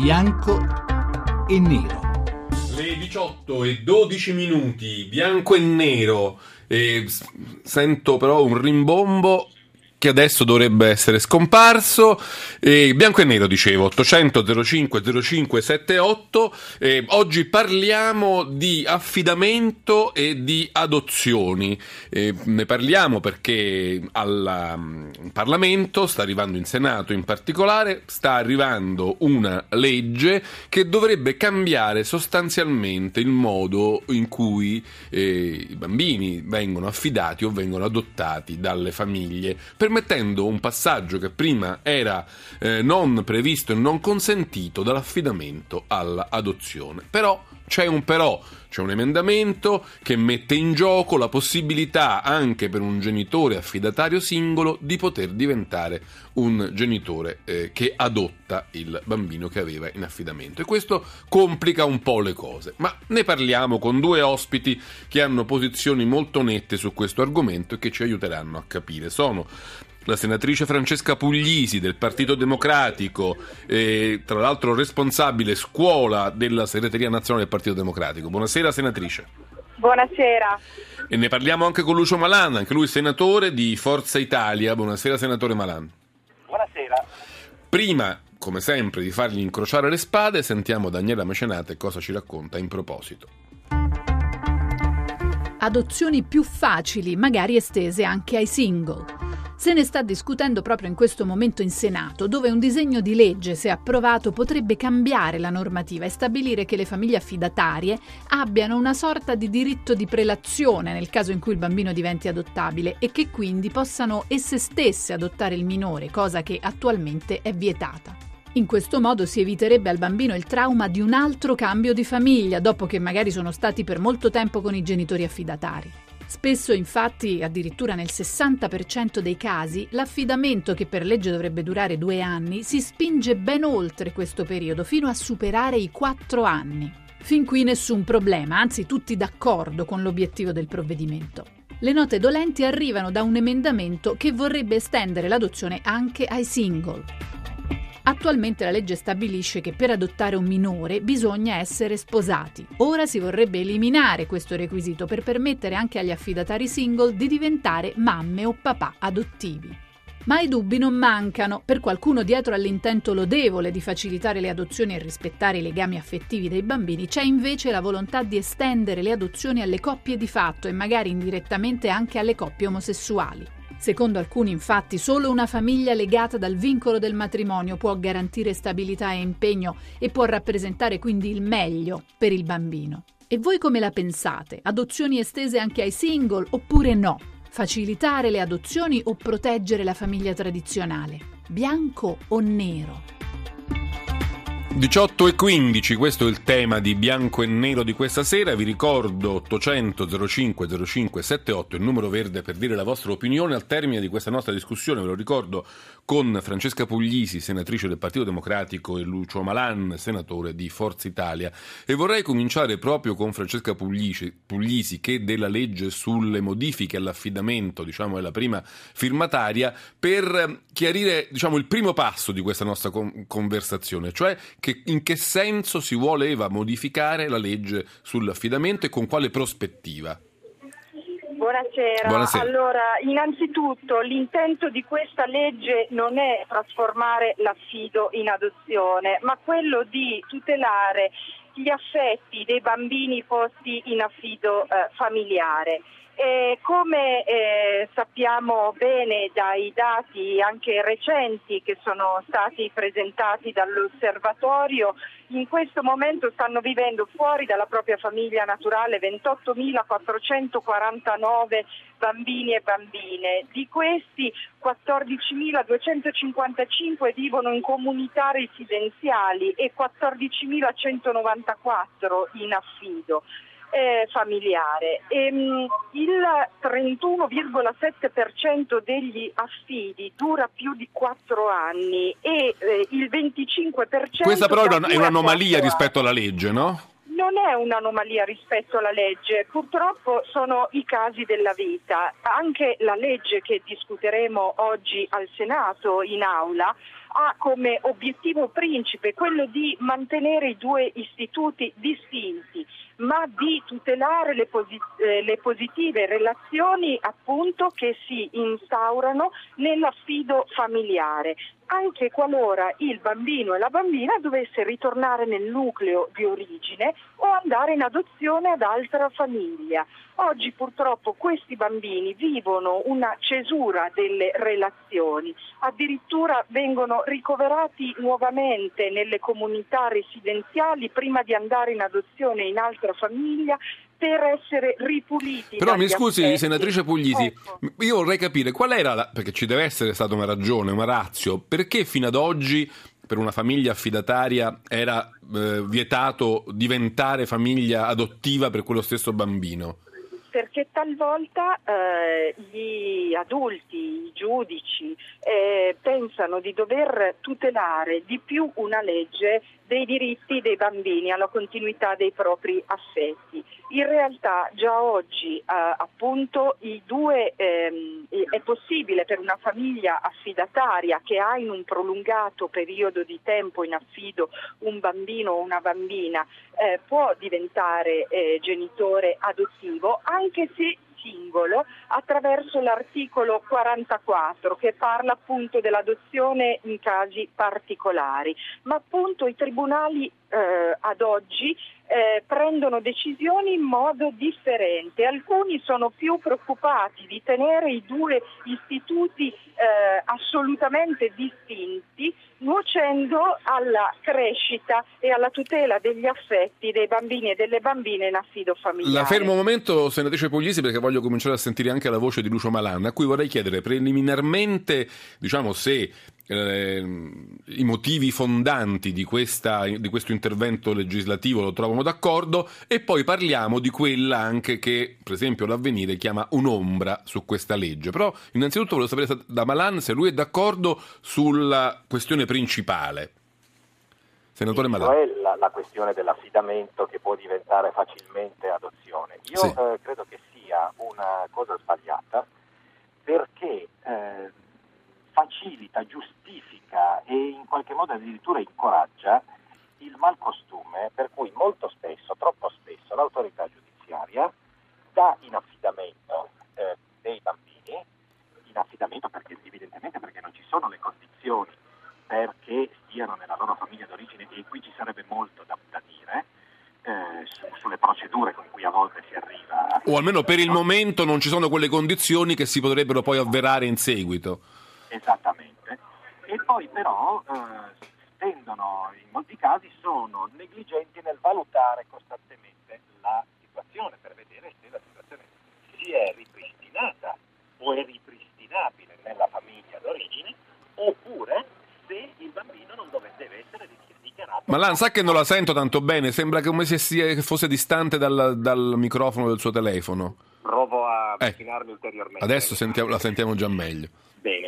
bianco e nero. Le 18 e 12 minuti, bianco e nero. E sento però un rimbombo che adesso dovrebbe essere scomparso. Eh, bianco e nero, dicevo, 800 05 05 78. Eh, oggi parliamo di affidamento e di adozioni. Eh, ne parliamo perché al um, Parlamento, sta arrivando in Senato in particolare, sta arrivando una legge che dovrebbe cambiare sostanzialmente il modo in cui eh, i bambini vengono affidati o vengono adottati dalle famiglie. Per permettendo un passaggio che prima era eh, non previsto e non consentito dall'affidamento all'adozione. Però c'è un però, c'è un emendamento che mette in gioco la possibilità anche per un genitore affidatario singolo di poter diventare un genitore eh, che adotta il bambino che aveva in affidamento. E questo complica un po' le cose. Ma ne parliamo con due ospiti che hanno posizioni molto nette su questo argomento e che ci aiuteranno a capire. Sono la senatrice Francesca Puglisi del Partito Democratico, eh, tra l'altro responsabile scuola della segreteria nazionale del Partito Democratico. Buonasera senatrice. Buonasera. E ne parliamo anche con Lucio Malan, anche lui senatore di Forza Italia. Buonasera senatore Malan. Buonasera. Prima, come sempre, di fargli incrociare le spade, sentiamo Daniela Mecenate cosa ci racconta in proposito. Adozioni più facili, magari estese anche ai single. Se ne sta discutendo proprio in questo momento in Senato, dove un disegno di legge, se approvato, potrebbe cambiare la normativa e stabilire che le famiglie affidatarie abbiano una sorta di diritto di prelazione nel caso in cui il bambino diventi adottabile e che quindi possano esse stesse adottare il minore, cosa che attualmente è vietata. In questo modo si eviterebbe al bambino il trauma di un altro cambio di famiglia, dopo che magari sono stati per molto tempo con i genitori affidatari. Spesso, infatti, addirittura nel 60% dei casi, l'affidamento che per legge dovrebbe durare due anni si spinge ben oltre questo periodo, fino a superare i quattro anni. Fin qui nessun problema, anzi tutti d'accordo con l'obiettivo del provvedimento. Le note dolenti arrivano da un emendamento che vorrebbe estendere l'adozione anche ai single. Attualmente la legge stabilisce che per adottare un minore bisogna essere sposati. Ora si vorrebbe eliminare questo requisito per permettere anche agli affidatari single di diventare mamme o papà adottivi. Ma i dubbi non mancano. Per qualcuno dietro all'intento lodevole di facilitare le adozioni e rispettare i legami affettivi dei bambini c'è invece la volontà di estendere le adozioni alle coppie di fatto e magari indirettamente anche alle coppie omosessuali. Secondo alcuni, infatti, solo una famiglia legata dal vincolo del matrimonio può garantire stabilità e impegno e può rappresentare quindi il meglio per il bambino. E voi come la pensate? Adozioni estese anche ai single oppure no? Facilitare le adozioni o proteggere la famiglia tradizionale? Bianco o nero? 18 e 15, questo è il tema di bianco e nero di questa sera. Vi ricordo 800 05 05 78, il numero verde per dire la vostra opinione al termine di questa nostra discussione. Ve lo ricordo con Francesca Puglisi, senatrice del Partito Democratico, e Lucio Malan, senatore di Forza Italia. E vorrei cominciare proprio con Francesca Puglisi, Puglisi che della legge sulle modifiche all'affidamento, diciamo, è la prima firmataria, per chiarire diciamo, il primo passo di questa nostra conversazione, cioè che, in che senso si voleva modificare la legge sull'affidamento e con quale prospettiva. Buonasera. Buonasera. Allora, innanzitutto l'intento di questa legge non è trasformare l'affido in adozione, ma quello di tutelare gli affetti dei bambini posti in affido eh, familiare. E come eh, sappiamo bene dai dati anche recenti che sono stati presentati dall'osservatorio, in questo momento stanno vivendo fuori dalla propria famiglia naturale 28.449 bambini e bambine. Di questi 14.255 vivono in comunità residenziali e 14.194 in affido eh, familiare. E, ehm, il 31,7% degli affidi dura più di 4 anni e eh, il 25%... Questa però è un'anomalia rispetto alla legge, no? non è un'anomalia rispetto alla legge, purtroppo sono i casi della vita. Anche la legge che discuteremo oggi al Senato in aula ha come obiettivo principe quello di mantenere i due istituti distinti, ma di tutelare le, posit- eh, le positive relazioni appunto che si instaurano nell'affido familiare anche qualora il bambino e la bambina dovesse ritornare nel nucleo di origine o andare in adozione ad altra famiglia. Oggi purtroppo questi bambini vivono una cesura delle relazioni, addirittura vengono ricoverati nuovamente nelle comunità residenziali prima di andare in adozione in altra famiglia per essere ripuliti. Però mi scusi, aspetti. senatrice Puglisi, ecco. io vorrei capire qual era, la, perché ci deve essere stata una ragione, una razio, perché fino ad oggi per una famiglia affidataria era eh, vietato diventare famiglia adottiva per quello stesso bambino? Perché talvolta eh, gli adulti, i giudici eh, pensano di dover tutelare di più una legge dei diritti dei bambini alla continuità dei propri affetti. In realtà già oggi eh, appunto due, ehm, è possibile per una famiglia affidataria che ha in un prolungato periodo di tempo in affido un bambino o una bambina eh, può diventare eh, genitore adottivo anche se singolo attraverso l'articolo 44 che parla appunto dell'adozione in casi particolari, ma appunto i tribunali eh, ad oggi eh, prendono decisioni in modo differente. Alcuni sono più preoccupati di tenere i due istituti eh, assolutamente distinti, nuocendo alla crescita e alla tutela degli affetti dei bambini e delle bambine in affido familiare. La fermo un momento, senatrice Puglisi, perché voglio cominciare a sentire anche la voce di Lucio Malan, a cui vorrei chiedere preliminarmente diciamo, se i motivi fondanti di, questa, di, questo intervento legislativo lo trovano d'accordo e poi parliamo di quella anche che per esempio l'avvenire chiama un'ombra su questa legge. Però innanzitutto volevo sapere da Malan se lui è d'accordo sulla questione principale. Senatore Malan. Cioè la, la, questione dell'affidamento che può diventare facilmente adozione. Io sì. eh, credo che sia una cosa sbagliata perché eh, facilita, giustifica e in qualche modo addirittura incoraggia il malcostume per cui molto spesso, troppo spesso, l'autorità giudiziaria dà in affidamento eh, dei bambini, in affidamento perché evidentemente perché non ci sono le condizioni perché stiano nella loro famiglia d'origine e qui ci sarebbe molto da, da dire eh, su, sulle procedure con cui a volte si arriva. O almeno per il momento non ci sono quelle condizioni che si potrebbero poi avverare in seguito. Esattamente. E poi però eh, tendono, in molti casi sono negligenti nel valutare costantemente la situazione per vedere se la situazione si è ripristinata o è ripristinabile nella famiglia d'origine oppure se il bambino non deve, essere dichiarato. Ma Lan sa che non la sento tanto bene, sembra come se fosse distante dal, dal microfono del suo telefono. Provo a eh, avvicinarmi eh, ulteriormente. Adesso sentiamo, la sentiamo già meglio. Bene.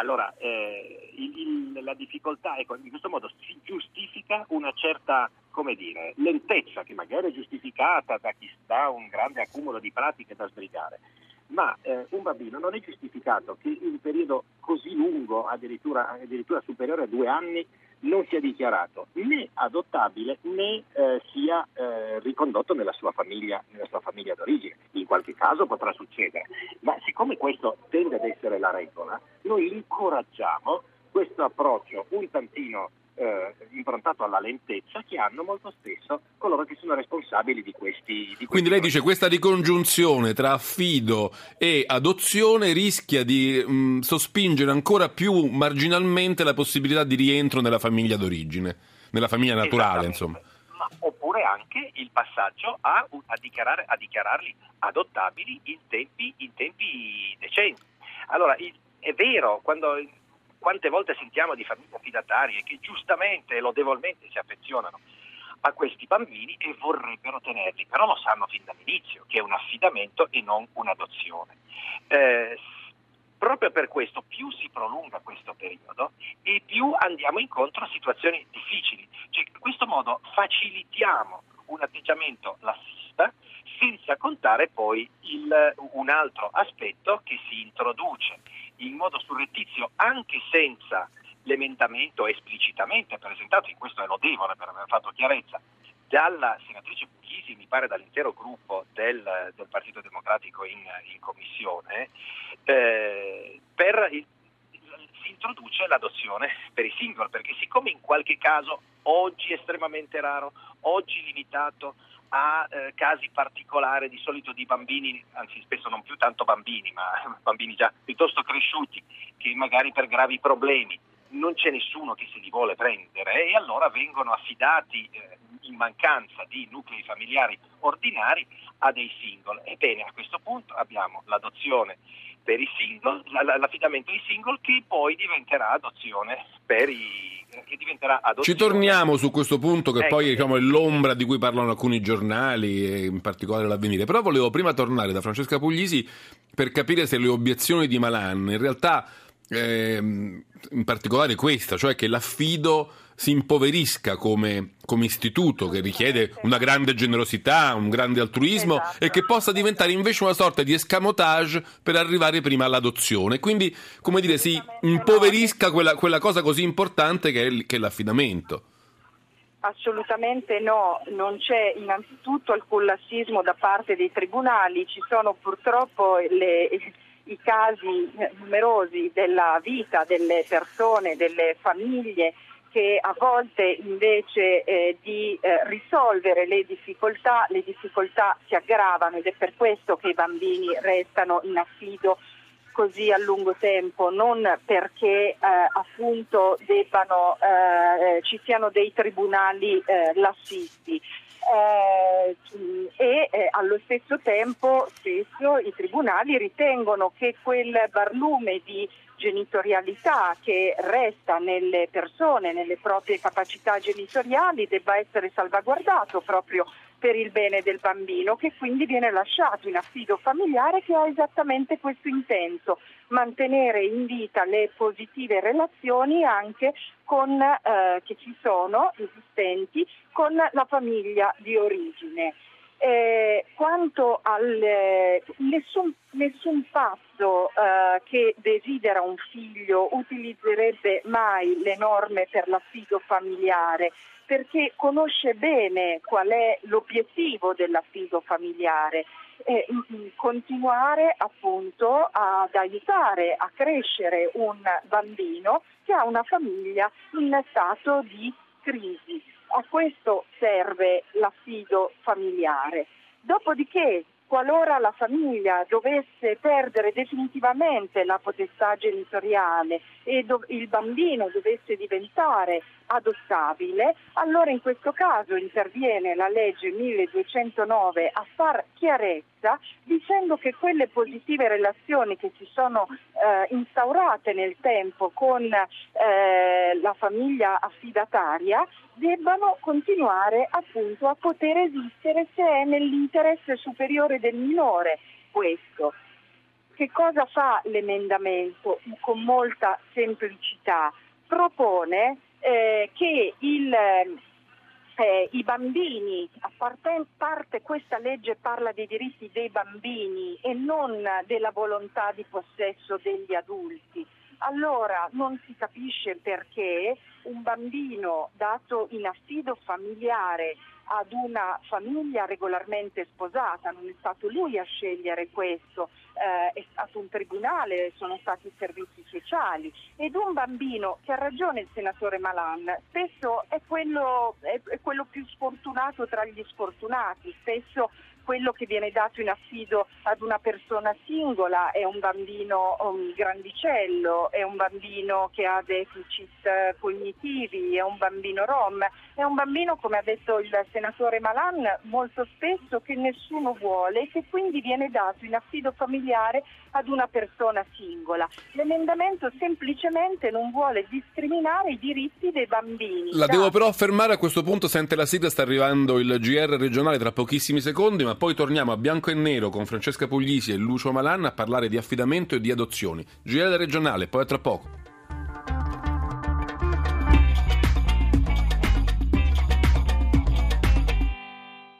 Allora, eh, il, il, la difficoltà, ecco, in questo modo si giustifica una certa, come dire, lentezza che magari è giustificata da chi sta un grande accumulo di pratiche da sbrigare, ma eh, un bambino non è giustificato che in un periodo così lungo, addirittura, addirittura superiore a due anni, non sia dichiarato né adottabile né eh, sia eh, ricondotto nella sua, famiglia, nella sua famiglia d'origine. In qualche caso potrà succedere, ma siccome questo tende ad essere la regola, noi incoraggiamo questo approccio un tantino eh, improntato alla lentezza che hanno molto spesso coloro che sono responsabili di questi. Di questi Quindi lei dice questa ricongiunzione tra affido e adozione rischia di mh, mm, sospingere ancora più marginalmente la possibilità di rientro nella famiglia d'origine, nella famiglia naturale, insomma. Ma, oppure anche il passaggio a, a, dichiarare, a dichiararli adottabili in tempi, in tempi decenti. Allora, il, è vero, quando quante volte sentiamo di famiglie affidatarie che giustamente e lodevolmente si affezionano a questi bambini e vorrebbero tenerli, però lo sanno fin dall'inizio che è un affidamento e non un'adozione. Eh, proprio per questo più si prolunga questo periodo e più andiamo incontro a situazioni difficili. Cioè, in questo modo facilitiamo un atteggiamento lassista senza contare poi il, un altro aspetto che si introduce in modo surrettizio anche senza l'emendamento esplicitamente presentato, in questo è lodevole per aver fatto chiarezza, dalla senatrice Puglisi, mi pare dall'intero gruppo del, del Partito Democratico in, in commissione, eh, per, si introduce l'adozione per i single, perché siccome in qualche caso oggi estremamente raro, oggi limitato a eh, casi particolari di solito di bambini, anzi spesso non più tanto bambini, ma bambini già piuttosto cresciuti, che magari per gravi problemi non c'è nessuno che se li vuole prendere e allora vengono affidati eh, in mancanza di nuclei familiari ordinari a dei single. Ebbene, a questo punto abbiamo l'adozione per i single, l'affidamento ai single che poi diventerà adozione per i che diventerà adozione. Ci torniamo su questo punto che ecco. poi diciamo, è l'ombra di cui parlano alcuni giornali e in particolare l'avvenire. Però volevo prima tornare da Francesca Puglisi per capire se le obiezioni di Malan in realtà ehm, in particolare questa, cioè che l'affido si impoverisca come, come, istituto che richiede una grande generosità, un grande altruismo esatto. e che possa diventare invece una sorta di escamotage per arrivare prima all'adozione. Quindi, come dire, si impoverisca quella, quella cosa così importante che è, che è l'affidamento. Assolutamente no, non c'è innanzitutto alcun lassismo da parte dei tribunali, ci sono purtroppo le, i casi numerosi della vita delle persone, delle famiglie che a volte invece eh, di eh, risolvere le difficoltà, le difficoltà si aggravano ed è per questo che i bambini restano in affido così a lungo tempo, non perché eh, appunto debbano, eh, ci siano dei tribunali eh, lassisti. Eh, e eh, allo stesso tempo spesso i tribunali ritengono che quel barlume di genitorialità che resta nelle persone, nelle proprie capacità genitoriali, debba essere salvaguardato proprio per il bene del bambino, che quindi viene lasciato in affido familiare che ha esattamente questo intento, mantenere in vita le positive relazioni anche con, eh, che ci sono, esistenti, con la famiglia di origine. Eh, quanto al eh, nessun, nessun pazzo eh, che desidera un figlio utilizzerebbe mai le norme per l'affido familiare perché conosce bene qual è l'obiettivo dell'affido familiare e continuare appunto ad aiutare a crescere un bambino che ha una famiglia in stato di crisi a questo serve l'affido familiare. Dopodiché, qualora la famiglia dovesse perdere definitivamente la potestà genitoriale e do- il bambino dovesse diventare adottabile, allora in questo caso interviene la legge 1209 a far chiarezza dicendo che quelle positive relazioni che si sono eh, instaurate nel tempo con eh, la famiglia affidataria debbano continuare appunto a poter esistere se è nell'interesse superiore del minore questo. Che cosa fa l'emendamento con molta semplicità? Propone eh, che il, eh, i bambini, a parte, parte questa legge parla dei diritti dei bambini e non della volontà di possesso degli adulti, allora non si capisce perché un bambino dato in affido familiare ad una famiglia regolarmente sposata, non è stato lui a scegliere questo, eh, è stato un tribunale, sono stati i servizi sociali. Ed un bambino, che ha ragione il senatore Malan, spesso è quello, è, è quello più sfortunato tra gli sfortunati, spesso quello che viene dato in affido ad una persona singola è un bambino um, grandicello, è un bambino che ha deficit cognitivi, è un bambino rom, è un bambino, come ha detto il senatore Malan, molto spesso che nessuno vuole e che quindi viene dato in affido familiare ad una persona singola. L'emendamento semplicemente non vuole discriminare i diritti dei bambini. La da... devo però fermare a questo punto, sente la sigla, sta arrivando il GR regionale tra pochissimi secondi, ma poi torniamo a bianco e nero con Francesca Puglisi e Lucio Malan a parlare di affidamento e di adozioni. GR regionale, poi a tra poco.